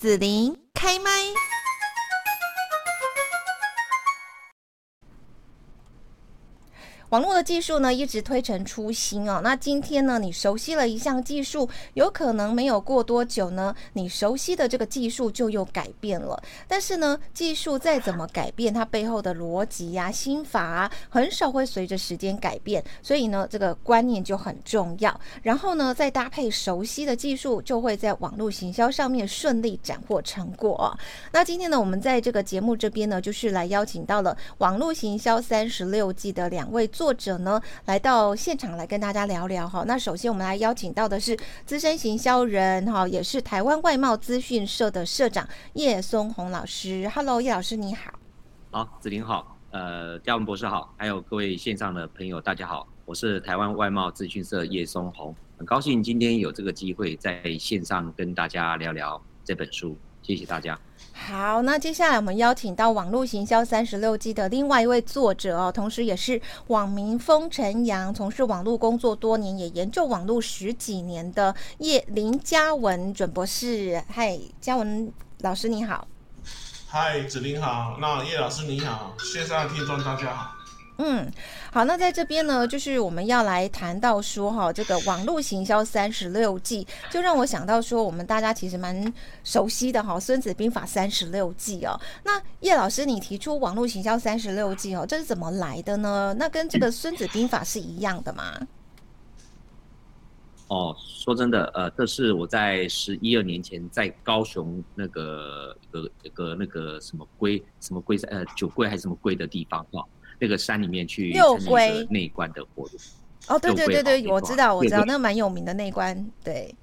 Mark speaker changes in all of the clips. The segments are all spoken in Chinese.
Speaker 1: 子琳开麦。网络的技术呢，一直推陈出新哦。那今天呢，你熟悉了一项技术，有可能没有过多久呢，你熟悉的这个技术就又改变了。但是呢，技术再怎么改变，它背后的逻辑呀、心法啊，很少会随着时间改变。所以呢，这个观念就很重要。然后呢，再搭配熟悉的技术，就会在网络行销上面顺利斩获成果哦。那今天呢，我们在这个节目这边呢，就是来邀请到了网络行销三十六计的两位。作者呢，来到现场来跟大家聊聊哈。那首先我们来邀请到的是资深行销人哈，也是台湾外贸资讯社的社长叶松鸿老师。Hello，叶老师你好。
Speaker 2: 好，子琳好，呃，嘉文博士好，还有各位线上的朋友大家好，我是台湾外贸资讯社叶松鸿，很高兴今天有这个机会在线上跟大家聊聊这本书，谢谢大家。
Speaker 1: 好，那接下来我们邀请到网络行销三十六计的另外一位作者哦，同时也是网民风尘扬，从事网络工作多年，也研究网络十几年的叶林嘉文准博士。嗨，嘉文老师你好。
Speaker 3: 嗨，子林好。那叶老师你好，线上的听众大家好。
Speaker 1: 嗯，好，那在这边呢，就是我们要来谈到说哈，这个网络行销三十六计，就让我想到说，我们大家其实蛮熟悉的哈，《孙子兵法》三十六计哦。那叶老师，你提出网络行销三十六计哦，这是怎么来的呢？那跟这个《孙子兵法》是一样的吗？
Speaker 2: 哦，说真的，呃，这是我在十一二年前在高雄那个一个一个那个什么龟什么龟呃酒龟还是什么龟的地方哈。那个山里面去六龟内关的活动
Speaker 1: 哦，对对对对，我知道我知道，那个蛮有名的内关，对。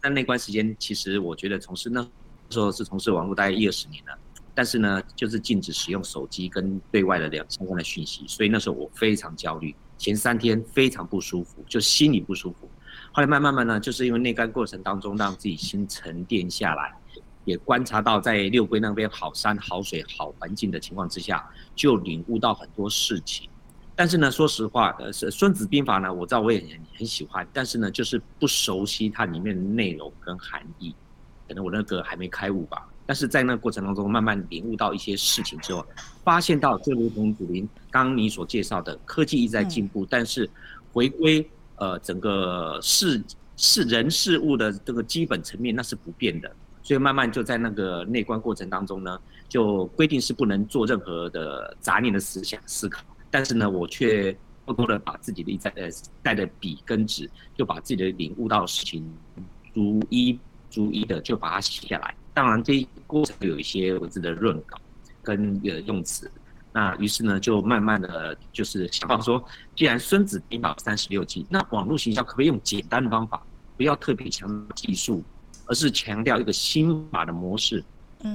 Speaker 2: 但内关时间，其实我觉得从事那时候是从事网络大概一二十年了，但是呢，就是禁止使用手机跟对外的两相关的讯息，所以那时候我非常焦虑，前三天非常不舒服，就心里不舒服。后来慢慢慢呢，就是因为内关过程当中，让自己心沉淀下来。也观察到，在六龟那边好山好水好环境的情况之下，就领悟到很多事情。但是呢，说实话，呃，是《孙子兵法》呢，我知道我也很很喜欢，但是呢，就是不熟悉它里面的内容跟含义。可能我那个还没开悟吧。但是在那个过程当中，慢慢领悟到一些事情之后，发现到就如同子琳刚刚你所介绍的，科技一直在进步，但是回归呃整个事事人事物的这个基本层面，那是不变的。所以慢慢就在那个内观过程当中呢，就规定是不能做任何的杂念的思想思考，但是呢，我却偷偷的把自己的一在呃带的笔跟纸，就把自己的领悟到的事情逐一逐一的就把它写下来。当然这一过程有一些文字的润稿跟呃用词，那于是呢就慢慢的就是想到说，既然孙子兵法三十六计，那网络行销可不可以用简单的方法，不要特别强调技术？而是强调一个心法的模式，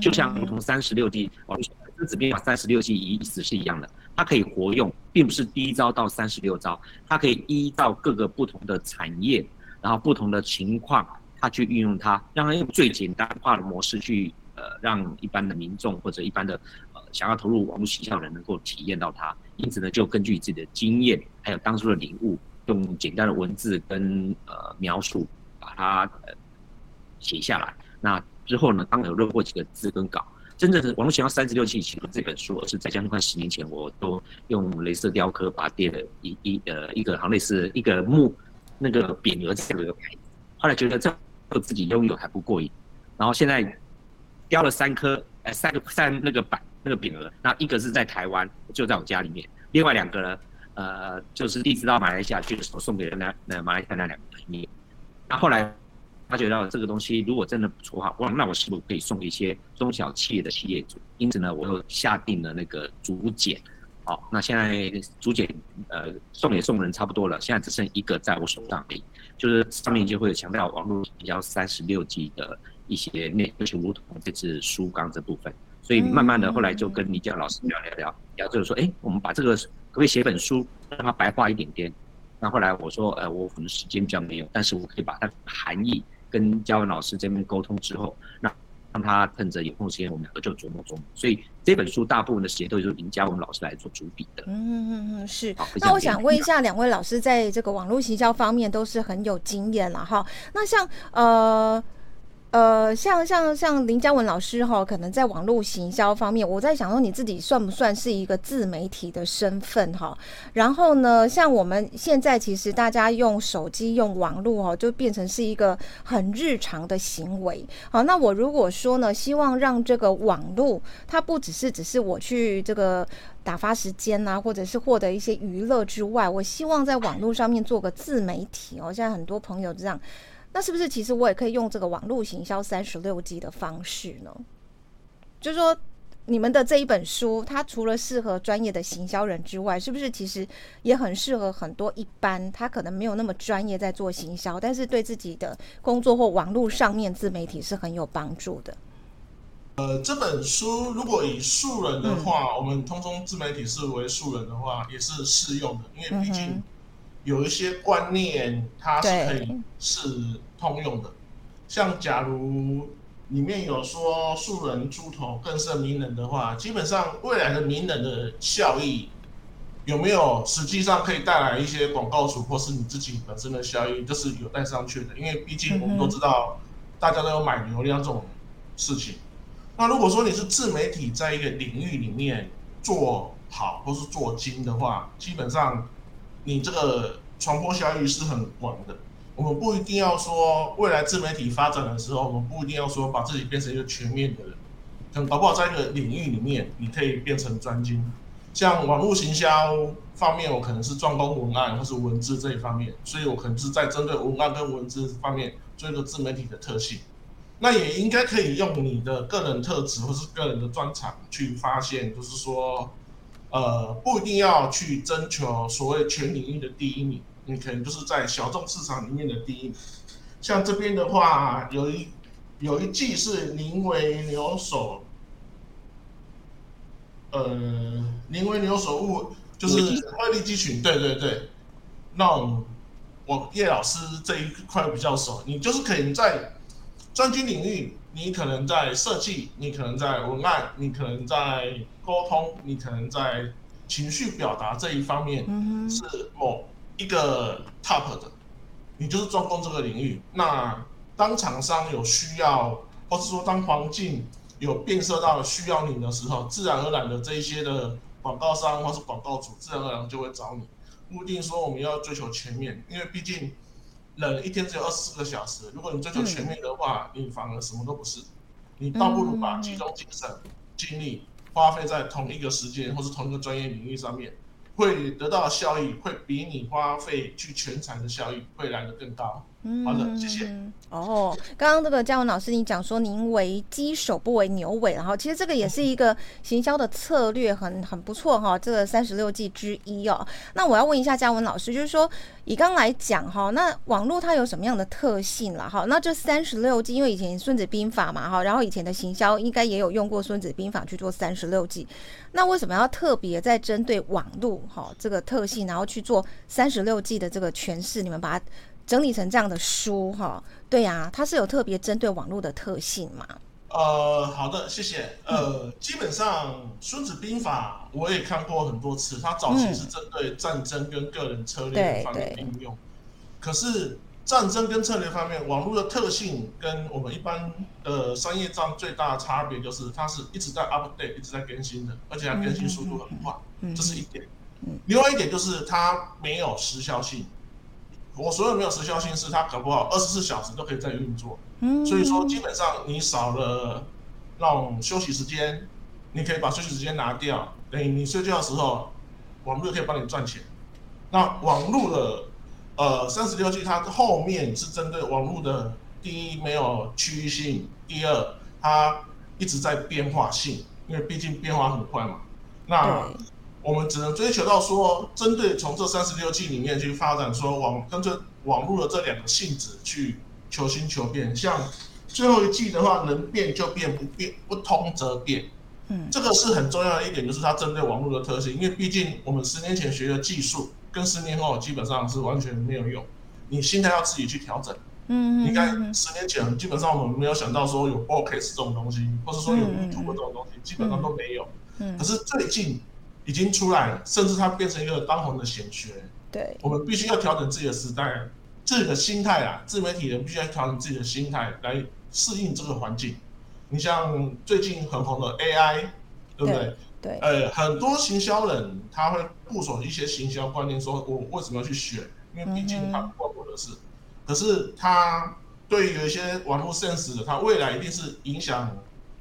Speaker 2: 就像如同三十六计，网络孙子兵法三十六计意思是一样的，它可以活用，并不是第一招到三十六招，它可以依照各个不同的产业，然后不同的情况，它去运用它，让它用最简单化的模式去，呃，让一般的民众或者一般的呃想要投入网络学校的人能够体验到它。因此呢，就根据自己的经验，还有当初的领悟，用简单的文字跟呃描述，把它呃。写下来，那之后呢？当然有润过几个字跟稿。真正的网络行销三十六计其实这本书，而是在将近快十年前，我都用镭射雕刻把它叠了一一呃一个好像类似一个木那个匾额这样的一个牌子。后来觉得这个自己拥有还不过瘾，然后现在雕了三颗呃三个三那个板那个匾额，那一个是在台湾，就在我家里面，另外两个呢，呃就是递到马来西亚去的时候送给了那那马来西亚那两个朋友。那后来。发觉到这个东西如果真的不错哈，哇，那我是不是可以送一些中小企业的企业主？因此呢，我又下定了那个竹简，好，那现在竹简呃送也送人差不多了，现在只剩一个在我手上而已，就是上面就会强调网络比较三十六计的一些内容，就如同这次书纲这部分，所以慢慢的后来就跟李教老师聊聊聊，聊就是说，哎，我们把这个可不可以写本书，让它白话一点点？那后来我说，呃，我可能时间比较没有，但是我可以把它含义。跟嘉文老师这边沟通之后，那让他趁着有空时间，我们两个就琢磨琢磨。所以这本书大部分的时间都是由林嘉文老师来做主笔的。
Speaker 1: 嗯嗯嗯，是。那我想问一下，两位老师在这个网络行销方面都是很有经验了哈。那像呃。呃，像像像林嘉文老师哈，可能在网络行销方面，我在想说你自己算不算是一个自媒体的身份哈？然后呢，像我们现在其实大家用手机用网络哈，就变成是一个很日常的行为。好，那我如果说呢，希望让这个网络它不只是只是我去这个打发时间呐、啊，或者是获得一些娱乐之外，我希望在网络上面做个自媒体哦。现在很多朋友这样。那是不是其实我也可以用这个网络行销三十六计的方式呢？就是说，你们的这一本书，它除了适合专业的行销人之外，是不是其实也很适合很多一般他可能没有那么专业在做行销，但是对自己的工作或网络上面自媒体是很有帮助的？
Speaker 3: 呃，这本书如果以素人的话，
Speaker 1: 嗯、
Speaker 3: 我们通通自媒体视为素人的话，也是适用的，因为毕竟。有一些观念，它是可以是通用的。像假如里面有说素人出头更胜名人的话，基本上未来的名人的效益有没有实际上可以带来一些广告主或是你自己本身的效益，这是有待商榷的。因为毕竟我们都知道，大家都有买流量这种事情。那如果说你是自媒体，在一个领域里面做好或是做精的话，基本上。你这个传播效益是很广的，我们不一定要说未来自媒体发展的时候，我们不一定要说把自己变成一个全面的人，可能搞不好在一个领域里面，你可以变成专精。像网络行销方面，我可能是专攻文案或是文字这一方面，所以我可能是在针对文案跟文字方面做一个自媒体的特性。那也应该可以用你的个人特质或是个人的专长去发现，就是说。呃，不一定要去征求所谓全领域的第一名，你可能就是在小众市场里面的第一名。像这边的话，有一有一季是宁为牛首，呃，宁为牛首误，就是鹤立鸡群，对对对。那我叶老师这一块比较熟，你就是可以在专精领域。你可能在设计，你可能在文案，你可能在沟通，你可能在情绪表达这一方面是某一个 top 的，你就是专攻这个领域。那当厂商有需要，或是说当环境有变色到需要你的时候，自然而然的这一些的广告商或是广告主，自然而然就会找你。不一定说我们要追求全面，因为毕竟。人一天只有二十四个小时，如果你追求全面的话，嗯、你反而什么都不是。你倒不如把集中精神、嗯、精力花费在同一个时间或是同一个专业领域上面，会得到效益会比你花费去全产的效益会来的更高。好的，谢谢。
Speaker 1: 哦，刚刚这个嘉文老师，你讲说您为鸡首不为牛尾，然后其实这个也是一个行销的策略很，很很不错哈。这个三十六计之一哦。那我要问一下嘉文老师，就是说以刚来讲哈，那网络它有什么样的特性了哈？那这三十六计，因为以前孙子兵法嘛哈，然后以前的行销应该也有用过孙子兵法去做三十六计，那为什么要特别在针对网络哈这个特性，然后去做三十六计的这个诠释？你们把它。整理成这样的书哈，对呀、啊，它是有特别针对网络的特性嘛？
Speaker 3: 呃，好的，谢谢。呃，基本上《孙子兵法》我也看过很多次，它早期是针对战争跟个人策略方面应用。可是战争跟策略方面，网络的特性跟我们一般的商业账最大的差别就是，它是一直在 update，一直在更新的，而且它更新速度很快，这是一点。另外一点就是它没有时效性。我所有没有时效性是它搞不好二十四小时都可以在运作，所以说基本上你少了那种休息时间，你可以把休息时间拿掉，等于你睡觉的时候，网络可以帮你赚钱。那网络的呃三十六计，它后面是针对网络的第一没有区域性，第二它一直在变化性，因为毕竟变化很快嘛。那我们只能追求到说，针对从这三十六计里面去发展，说网跟这网络的这两个性质去求新求变。像最后一计的话，能变就变，不变不通则变。嗯，这个是很重要的一点，就是它针对网络的特性。因为毕竟我们十年前学的技术，跟十年后基本上是完全没有用。你心态要自己去调整。嗯，你看十年前基本上我们没有想到说有 Podcast 这种东西，或者说有 YouTube 这种东西，基本上都没有。嗯，可是最近。已经出来了，甚至它变成一个当红的显学。对，我们必须要调整自己的时代，自己的心态啊。自媒体人必须要调整自己的心态，来适应这个环境。你像最近很红的 AI，对不对？
Speaker 1: 对。
Speaker 3: 呃，很多行销人他会部署一些行销观念，说我为什么要去选？因为毕竟他不关我的事。嗯、可是他对于有一些网络 sense 的，他未来一定是影响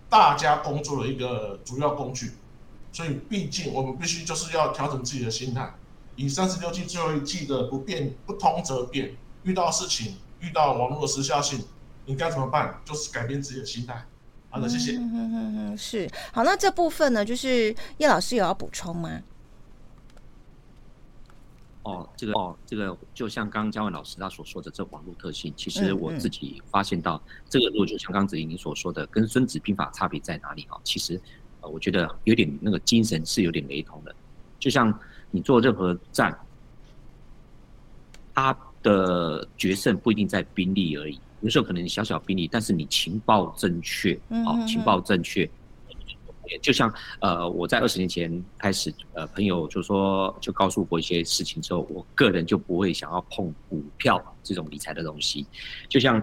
Speaker 3: 大家工作的一个主要工具。所以，毕竟我们必须就是要调整自己的心态。以三十六计最后一计的不变不通则变，遇到事情，遇到网络的时效性，你该怎么办？就是改变自己的心态。好的，谢谢。
Speaker 1: 嗯嗯嗯嗯，是。好，那这部分呢，就是叶老师有要补充吗？
Speaker 2: 哦，这个哦，这个就像刚刚嘉文老师他所说的这网络特性，其实我自己发现到，嗯嗯这个如果就像刚子怡您所说的，跟《孙子兵法》差别在哪里啊？其实。我觉得有点那个精神是有点雷同的，就像你做任何战，他的决胜不一定在兵力而已，有时候可能小小兵力，但是你情报正确，哦，情报正确，就像呃，我在二十年前开始，呃，朋友就说就告诉我一些事情之后，我个人就不会想要碰股票这种理财的东西，就像。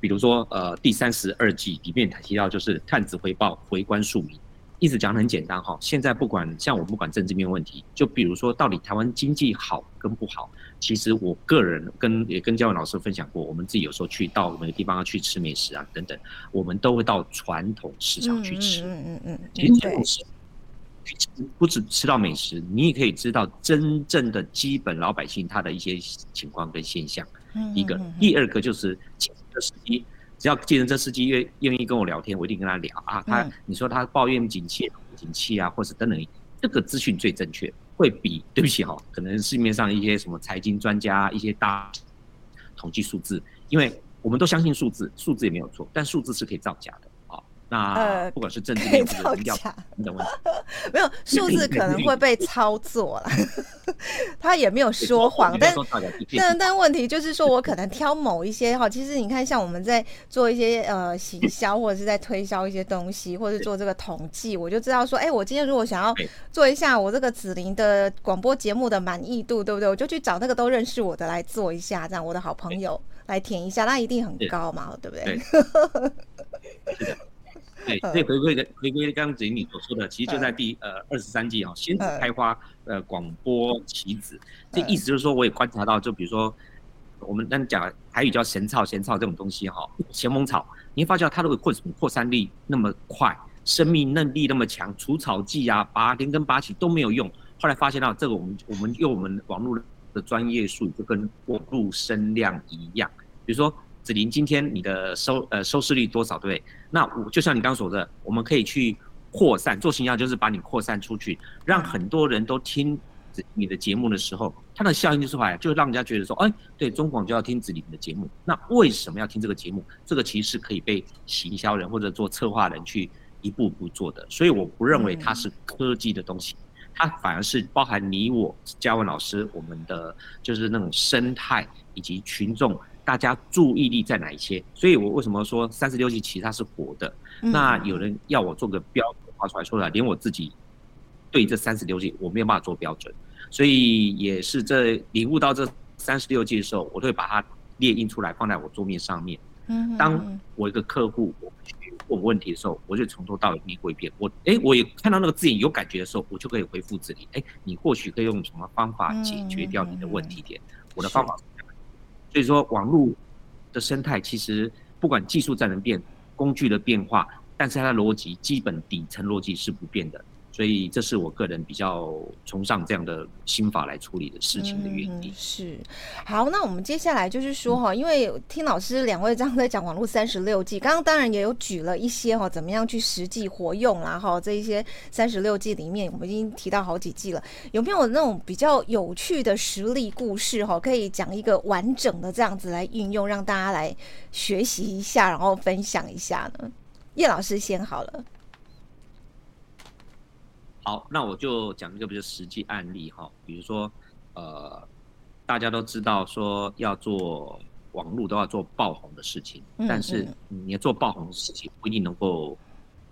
Speaker 2: 比如说，呃，第三十二季里面他提到就是探子回报，回关庶民。意思讲得很简单哈，现在不管像我不管政治面问题，就比如说到底台湾经济好跟不好，其实我个人跟也跟嘉文老师分享过，我们自己有时候去到每个地方要去吃美食啊等等，我们都会到传统市场去吃。嗯嗯嗯。其实这种是，不止吃到美食，你也可以知道真正的基本老百姓他的一些情况跟现象。一个，第二个就是计程车司机。只要计程车司机愿愿意跟我聊天，我一定跟他聊啊。他你说他抱怨景气、景气啊，或是等等，这个资讯最正确，会比对不起哈，可能市面上一些什么财经专家、一些大统计数字，因为我们都相信数字，数字也没有错，但数字是可以造假的。那不管是政治面或者假。等问题，
Speaker 1: 没有数字 可能会被操作了，他也没有说谎，但但但问题就是说，我可能挑某一些哈，其实你看，像我们在做一些呃行销或者是在推销一些东西，或者做这个统计，我就知道说，哎，我今天如果想要做一下我这个紫菱的广播节目的满意度，对不对？我就去找那个都认识我的来做一下，这样我的好朋友来填一下，那一定很高嘛，对不对？
Speaker 2: 对，所以回归的回归刚刚子玲你所说的，其实就在第呃二十三季啊，仙子开花，呃广播棋子，这意思就是说，我也观察到，就比如说我们刚讲台语叫咸草咸草这种东西哈，咸丰草，你会发觉它的扩扩散力那么快，生命能力那么强，除草剂啊，拔连根拔起都没有用。后来发现到这个，我们我们用我们网络的专业术语，就跟网络声量一样，比如说。子林，今天你的收呃收视率多少？对？那我就像你刚刚说的，我们可以去扩散做形象，就是把你扩散出去，让很多人都听你的节目的时候，它的效应就是话，就让人家觉得说，哎，对中广就要听子林的节目。那为什么要听这个节目？这个其实是可以被行销人或者做策划人去一步步做的。所以我不认为它是科技的东西，它反而是包含你我嘉文老师我们的就是那种生态以及群众。大家注意力在哪一些？所以我为什么说三十六计其实它是活的？那有人要我做个标准画出来，说来，连我自己对这三十六计我没有办法做标准，所以也是这领悟到这三十六计的时候，我都会把它列印出来放在我桌面上面。当我一个客户我去问问题的时候，我就从头到尾念过一遍。我哎，我也看到那个字眼有感觉的时候，我就可以回复自己。哎，你或许可以用什么方法解决掉你的问题点？我的方法。所以说，网络的生态其实不管技术在能变，工具的变化，但是它的逻辑基本底层逻辑是不变的。所以这是我个人比较崇尚这样的心法来处理的事情的原因。
Speaker 1: 嗯、是，好，那我们接下来就是说哈，因为听老师两位这样在讲网络三十六计，刚刚当然也有举了一些哈，怎么样去实际活用啦哈，这一些三十六计里面，我们已经提到好几计了，有没有那种比较有趣的实例故事哈，可以讲一个完整的这样子来运用，让大家来学习一下，然后分享一下呢？叶老师先好了。
Speaker 2: 好，那我就讲一个比较实际案例哈，比如说，呃，大家都知道说要做网络都要做爆红的事情，但是你要做爆红的事情不一定能够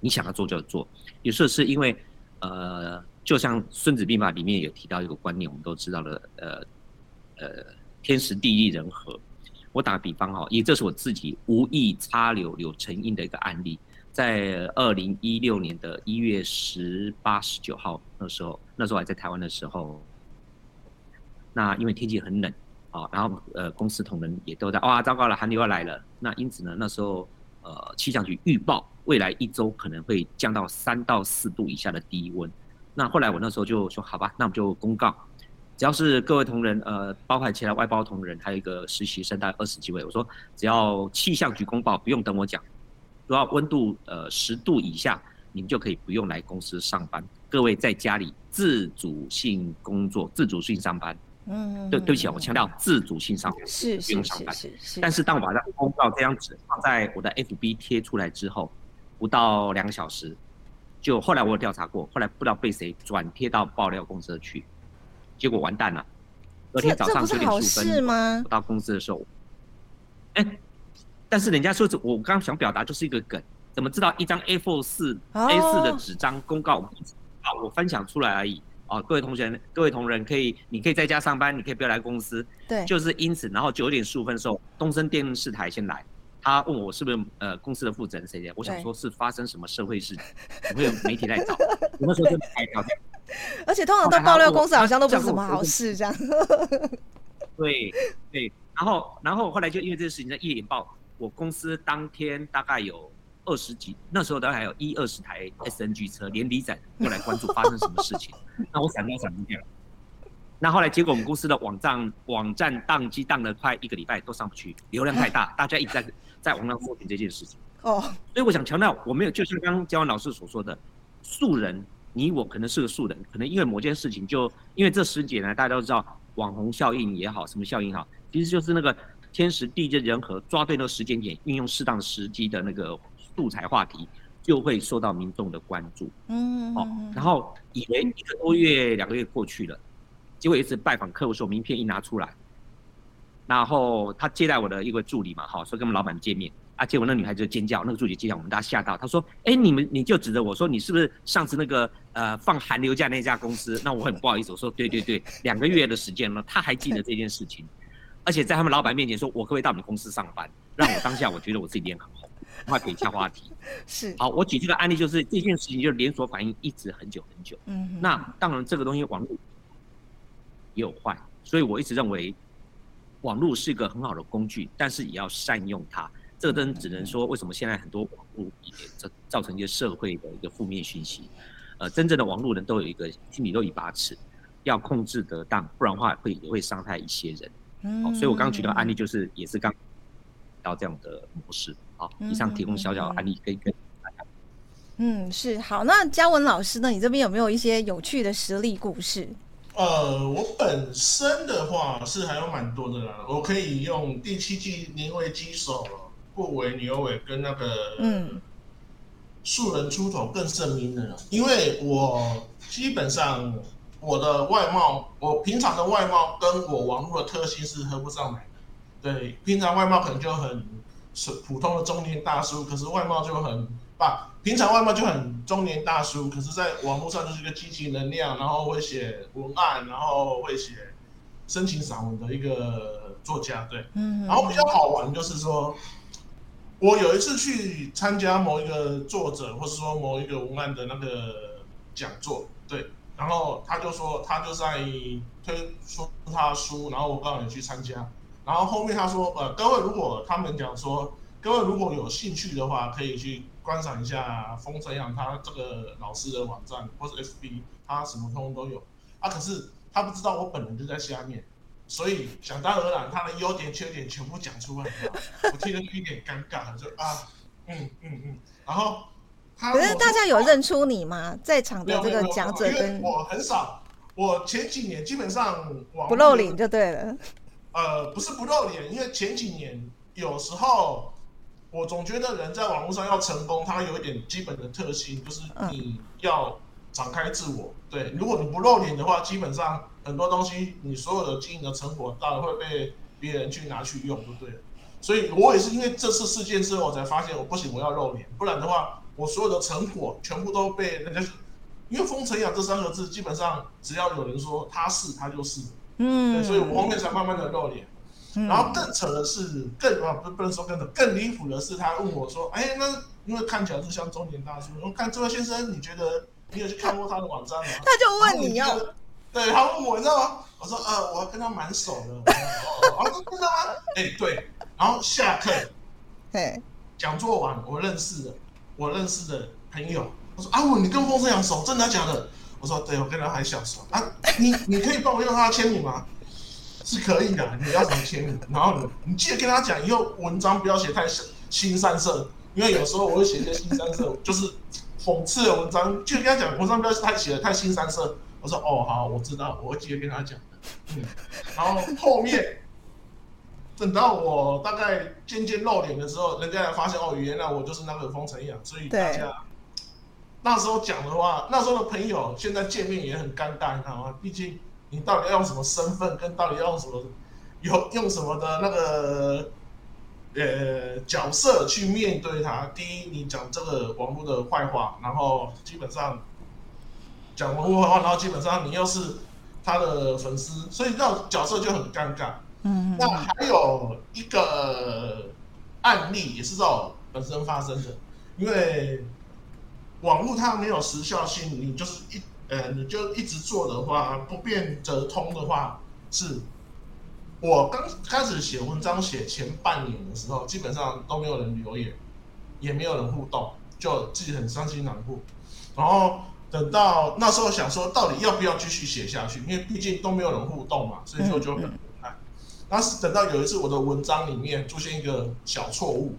Speaker 2: 你想要做就做，有时候是因为呃，就像《孙子兵法》里面有提到一个观念，我们都知道的，呃呃，天时地利人和。我打个比方哈，因为这是我自己无意插柳柳成荫的一个案例，在二零一六年的一月十八、十九号那时候，那时候还在台湾的时候，那因为天气很冷啊，然后呃公司同仁也都在哇，糟糕了，寒流要来了。那因此呢，那时候呃气象局预报未来一周可能会降到三到四度以下的低温。那后来我那时候就说好吧，那我们就公告。只要是各位同仁，呃，包括其他外包同仁，还有一个实习生，大概二十几位。我说，只要气象局公报，不用等我讲，只要温度呃十度以下，你们就可以不用来公司上班。各位在家里自主性工作，自主性上班。嗯，对，对不起，我强调自主性上班，是不用上班。是是是。但是当我把这公告这张纸放在我的 FB 贴出来之后，不到两个小时，就后来我有调查过，后来不知道被谁转贴到爆料公司去。结果完蛋了，隔天早上九点十五分我到公司的时候，哎、欸，但是人家说，我刚刚想表达就是一个梗，怎么知道一张 A4 四 A 四的纸张公告，啊，我分享出来而已。啊，各位同学，各位同仁可以，你可以在家上班，你可以不要来公司，对，就是因此，然后九点十五分的时候，东森电视台先来，他问我是不是呃公司的负责人谁谁，我想说是发生什么社会事，会有媒体来找，我那时候就。
Speaker 1: 而且通常到爆料公司好像都不是什么好事，这样。
Speaker 2: 对对，然后然后后来就因为这个事情在一脸爆，我公司当天大概有二十几，那时候大概还有一二十台 SNG 车，连李展过来关注发生什么事情。那我闪都闪不掉。那后来结果我们公司的网站网站宕机宕了快一个礼拜都上不去，流量太大，大家一直在在网上搜寻这件事情。哦。所以我想强调，我没有就像刚刚嘉文老师所说的素人。你我可能是个素人，可能因为某件事情就，就因为这十几年来大家都知道网红效应也好，什么效应好，其实就是那个天时地利人和，抓对那个时间点，运用适当时机的那个素材话题，就会受到民众的关注。嗯，哦，然后以为一个多月、两个月过去了，结果一次拜访客户的时候，名片一拿出来，然后他接待我的一个助理嘛，好，说跟我们老板见面。啊！结果那女孩子就尖叫，那个助理尖叫，我们大家吓到。他说：“哎、欸，你们你就指着我说，你是不是上次那个呃放寒流假那家公司？”那我很不好意思，我说：“对对对，两个月的时间了，他还记得这件事情，而且在他们老板面前说，我可不可以到你们公司上班？让我当下我觉得我自己脸很红，快可以插话题。是好，我举这个案例就是这件事情，就是连锁反应一直很久很久。嗯，那当然这个东西网络也有坏，所以我一直认为网络是一个很好的工具，但是也要善用它。这个灯只能说，为什么现在很多网络也造造成一些社会的一个负面讯息？呃，真正的网络人都有一个心里都有一把尺，要控制得当，不然的话会也会伤害一些人。嗯、哦，所以我刚刚举的案例就是也是刚到这样的模式。好，以上提供小小的案例，可以跟大家。
Speaker 1: 嗯，是好。那嘉文老师呢？你这边有没有一些有趣的实例故事？
Speaker 3: 呃，我本身的话是还有蛮多的啦，我可以用第七季年为基手。不为牛尾跟那个嗯，素人出头更胜名人了，因为我基本上我的外貌，我平常的外貌跟我网络的特性是合不上来的。对，平常外貌可能就很是普通的中年大叔，可是外貌就很把平常外貌就很中年大叔，可是在网络上就是一个积极能量，然后会写文案，然后会写深情散文的一个作家。对，嗯，然后比较好玩就是说。我有一次去参加某一个作者，或是说某一个文案的那个讲座，对，然后他就说他就在推出他书，然后我告诉你去参加，然后后面他说，呃，各位如果他们讲说，各位如果有兴趣的话，可以去观赏一下风城阳他这个老师的网站或者 FB，他什么通通都有，啊，可是他不知道我本人就在下面。所以想当然，他的优点缺点全部讲出来，我听得有一点尴尬，就啊，嗯嗯嗯，然后可
Speaker 1: 是大家有认出你吗？在场的这个讲者跟
Speaker 3: 我很少，我前几年基本上
Speaker 1: 不露脸就对了。
Speaker 3: 呃，不是不露脸，因为前几年有时候我总觉得人在网络上要成功，它有一点基本的特性，就是你要敞开自我。对，如果你不露脸的话，基本上。很多东西，你所有的经营的成果，当然会被别人去拿去用，就对了。所以我也是因为这次事件之后，我才发现我不行，我要露脸，不然的话，我所有的成果全部都被人家。因为“风城阳”这三个字，基本上只要有人说他是，他就是。嗯。所以我后面才慢慢的露脸。然后更扯的是，更啊不不能说更扯，更离谱的是，他问我说：“哎，那因为看起来是像中年大叔，我看这位先生，你觉得你有去看过他的网站吗？”
Speaker 1: 他就问你要，
Speaker 3: 对他问我，你知道吗？我说：“呃，我跟他蛮熟的。”哦，真的吗？哎，对。然后下课，
Speaker 1: 对，
Speaker 3: 讲座完，我认识的，我认识的朋友，我说：“阿文，你跟风生阳熟，真的假的？”我说：“对，我跟他还小熟啊。”你 你可以帮我用他的签名吗？是可以的，你要怎么签名？然后你你记得跟他讲，以后文章不要写太新三色，因为有时候我会写一些新三色，就是讽刺的文章。记得跟他讲，文章不要太写的太新三色。我说哦好，我知道，我会记得跟他讲的。嗯，然后后面等到我大概渐渐露脸的时候，人家才发现哦，原来我就是那个风成阳，所以大家那时候讲的话，那时候的朋友现在见面也很尴尬，你知道吗？毕竟。你到底要用什么身份，跟到底要用什么，有用什么的那个呃角色去面对他？第一，你讲这个网络的坏话，然后基本上讲网络坏话，然后基本上你又是他的粉丝，所以那角色就很尴尬。嗯，那还有一个案例也是在我本身发生的，因为网络它没有时效性，你就是一。呃，你就一直做的话，不变则通的话，是我刚开始写文章写前半年的时候，基本上都没有人留言，也没有人互动，就自己很伤心难过。然后等到那时候想说，到底要不要继续写下去？因为毕竟都没有人互动嘛，所以说就。但是等到有一次我的文章里面出现一个小错误。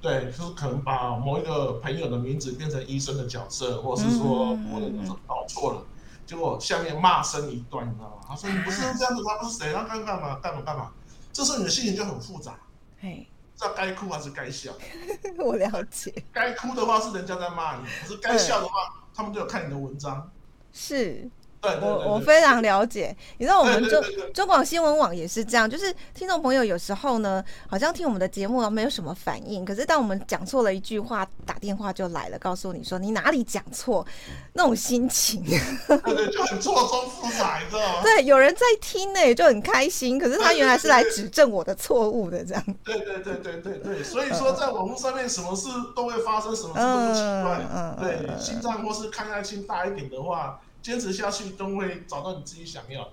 Speaker 3: 对，就是可能把某一个朋友的名字变成医生的角色，或者是说我的搞错了，结果下面骂声一段，你知道吗？他说你不是这样子，他不是谁，他干干嘛干嘛干嘛？这时候你的心情就很复杂，嘿，不知道该哭还是该笑。
Speaker 1: 我了解。该
Speaker 3: 哭的话是人家在骂你，可是该笑的话，他们都有看你的文章。
Speaker 1: 是。
Speaker 3: 对对对对，
Speaker 1: 我我非常了解，你知道我们中中广新闻网也是这样，就是听众朋友有时候呢，好像听我们的节目没有什么反应，可是当我们讲错了一句话，打电话就来了，告诉你说你哪里讲错，那种心情，
Speaker 3: 对对，就很错综复杂，你知道吗？
Speaker 1: 对，有人在听呢，就很开心，可是他原来是来指正我的错误的，这样。
Speaker 3: 对对对对对对，所以说在网络上面，什么事都会发生，什么事都不奇怪。嗯，对，心脏或是抗压性大一点的话。坚持下去都会找到你自己想要的。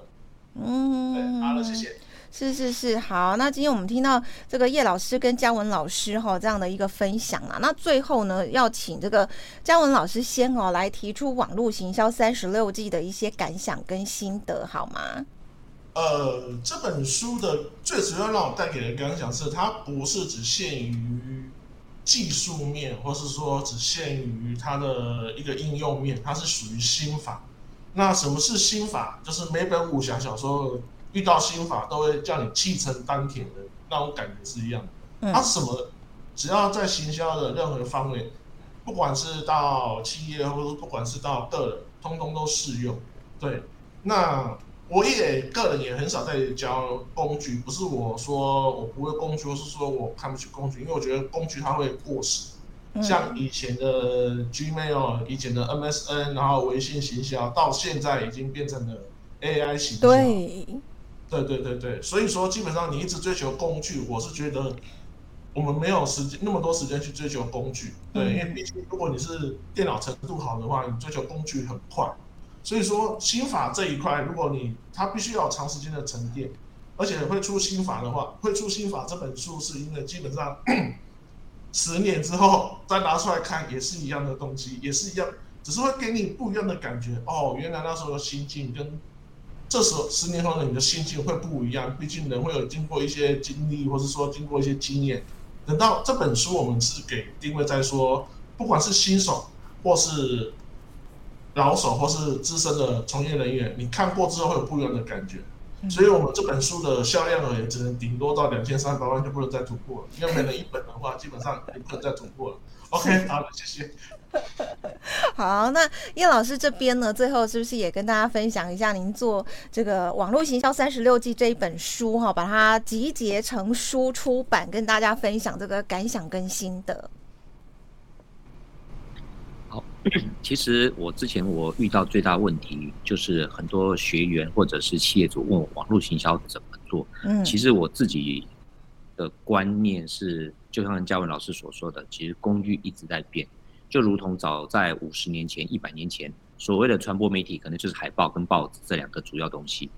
Speaker 3: 嗯，好了，谢谢。
Speaker 1: 是是是，好。那今天我们听到这个叶老师跟嘉文老师哈这样的一个分享啊，那最后呢，要请这个嘉文老师先哦来提出网络行销三十六计的一些感想跟心得，好吗？
Speaker 3: 呃，这本书的最主要让我带给的感想是，它不是只限于技术面，或是说只限于它的一个应用面，它是属于心法。那什么是心法？就是每本武侠小说遇到心法都会叫你气沉丹田的那种感觉是一样的。它什么？只要在行销的任何方面，不管是到企业，或者不管是到个人，通通都适用。对，那我也个人也很少在教工具，不是我说我不会工具，或是说我看不起工具，因为我觉得工具它会过时。像以前的 Gmail，以前的 MSN，然后微信行销，到现在已经变成了 AI 行销。对，对对对对，所以说基本上你一直追求工具，我是觉得我们没有时间那么多时间去追求工具。对，因为毕竟如果你是电脑程度好的话，你追求工具很快。所以说心法这一块，如果你它必须要长时间的沉淀，而且会出心法的话，会出心法这本书是因为基本上。十年之后再拿出来看，也是一样的东西，也是一样，只是会给你不一样的感觉。哦，原来那时候的心境跟这时候十年后的你的心境会不一样。毕竟人会有经过一些经历，或是说经过一些经验。等到这本书，我们是给定位在说，不管是新手或是老手，或是资深的从业人员，你看过之后会有不一样的感觉。所以，我们这本书的销量呢也只能顶多到两千三百万，就不能再突破了。因为每人一本的话，基本上也不能再突破了。OK，好了，谢谢。
Speaker 1: 好，那叶老师这边呢，最后是不是也跟大家分享一下您做这个网络行销三十六计这一本书哈，把它集结成书出版，跟大家分享这个感想跟心得。
Speaker 2: 其实我之前我遇到最大问题就是很多学员或者是企业主问我网络行销怎么做。嗯，其实我自己的观念是，就像嘉文老师所说的，其实工具一直在变，就如同早在五十年前、一百年前，所谓的传播媒体可能就是海报跟报纸这两个主要东西，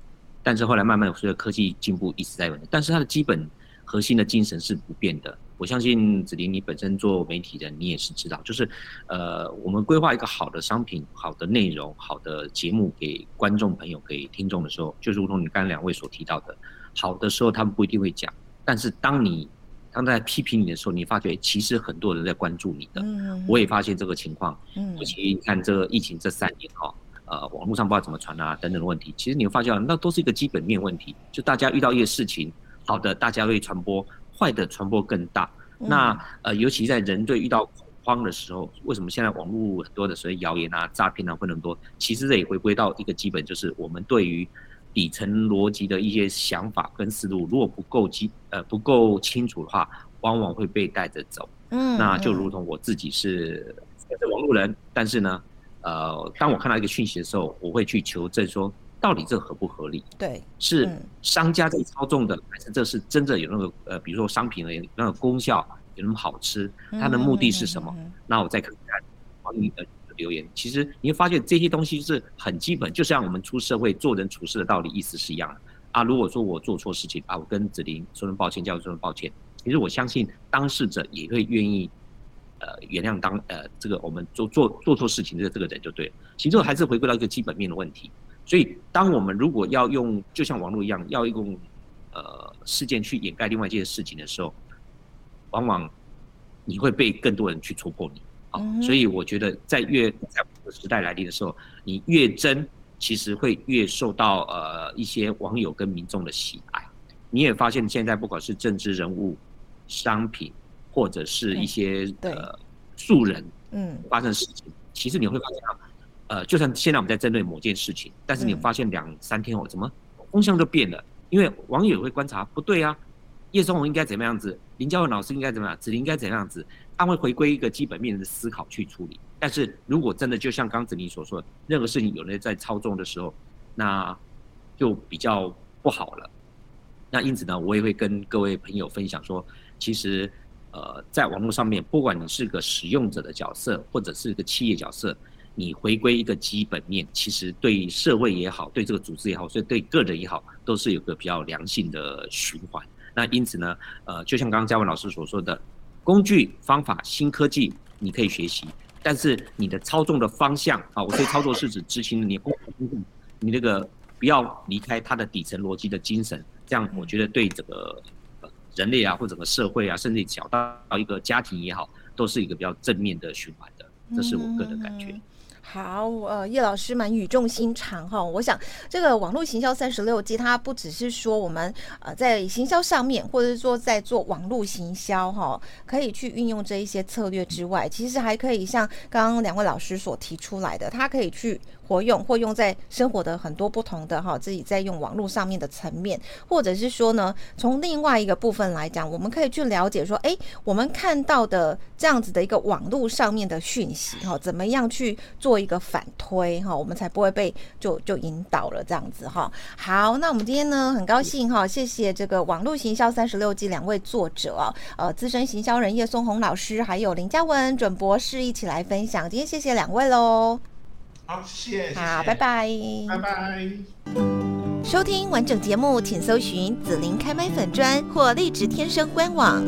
Speaker 2: 但是后来慢慢随着科技进步，一直在变，但是它的基本核心的精神是不变的。我相信子林，你本身做媒体的，你也是知道，就是，呃，我们规划一个好的商品、好的内容、好的节目给观众朋友、给听众的时候，就如同你刚才两位所提到的，好的时候他们不一定会讲，但是当你当在批评你的时候，你发觉其实很多人在关注你的。嗯。我也发现这个情况。嗯。尤其你看这个疫情这三年哈，呃，网络上不知道怎么传啊等等的问题，其实你会发现那都是一个基本面问题，就大家遇到一些事情，好的大家会传播。坏的传播更大，那呃，尤其在人对遇到恐慌的时候，为什么现在网络很多的所谓谣言啊、诈骗啊会那么多？其实这也回归到一个基本，就是我们对于底层逻辑的一些想法跟思路，如果不够基呃不够清楚的话，往往会被带着走。嗯，那就如同我自己是是网络人，但是呢，呃，当我看到一个讯息的时候，我会去求证说。到底这合不合理？
Speaker 1: 对，
Speaker 2: 是商家在操纵的，嗯、还是这是真正有那个呃，比如说商品的那个功效有那么好吃？它的目的是什么？嗯嗯嗯嗯、那我再看看网友的留言。其实你会发现这些东西是很基本，就像我们出社会做人处事的道理，意思是一样的啊。如果说我做错事情啊，我跟子林说声抱歉，叫说声抱歉。其实我相信当事者也会愿意呃原谅当呃这个我们做做做错事情的这个人就对了。其实还是回归到一个基本面的问题。所以，当我们如果要用，就像网络一样，要用呃事件去掩盖另外一件事情的时候，往往你会被更多人去戳破你。好，所以我觉得在越在时代来临的时候，你越真，其实会越受到呃一些网友跟民众的喜爱。你也发现现在不管是政治人物、商品，或者是一些呃素人，嗯，发生事情，其实你会发现。呃，就算现在我们在针对某件事情，但是你发现两三天后，怎么风向就变了？因为网友会观察，不对啊，叶松红应该怎么样子，林嘉文老师应该怎么样，子林应该怎样子，他会回归一个基本面的思考去处理。但是如果真的就像刚子你所说的，任何事情有人在操纵的时候，那就比较不好了。那因此呢，我也会跟各位朋友分享说，其实呃，在网络上面，不管你是个使用者的角色，或者是个企业角色。你回归一个基本面，其实对社会也好，对这个组织也好，所以对个人也好，都是有个比较良性的循环。那因此呢，呃，就像刚刚嘉文老师所说的，工具、方法、新科技你可以学习，但是你的操纵的方向啊，我对操作是指执行你工你那个不要离开它的底层逻辑的精神，这样我觉得对这个人类啊，或整个社会啊，甚至小到一个家庭也好，都是一个比较正面的循环的，这是我个人的感觉。
Speaker 1: 好，呃，叶老师蛮语重心长哈。我想这个网络行销三十六计，它不只是说我们呃在行销上面，或者是说在做网络行销哈，可以去运用这一些策略之外，其实还可以像刚刚两位老师所提出来的，它可以去。活用或用在生活的很多不同的哈，自己在用网络上面的层面，或者是说呢，从另外一个部分来讲，我们可以去了解说，诶，我们看到的这样子的一个网络上面的讯息哈，怎么样去做一个反推哈，我们才不会被就就引导了这样子哈。好，那我们今天呢，很高兴哈，谢谢这个网络行销三十六计两位作者啊，呃，资深行销人叶松红老师，还有林嘉文准博士一起来分享。今天谢谢两位喽。
Speaker 3: 好，谢谢。
Speaker 1: 好，拜拜。
Speaker 3: 拜拜。
Speaker 1: 收听完整节目，请搜寻“紫琳开麦粉砖”或“荔枝天生”官网。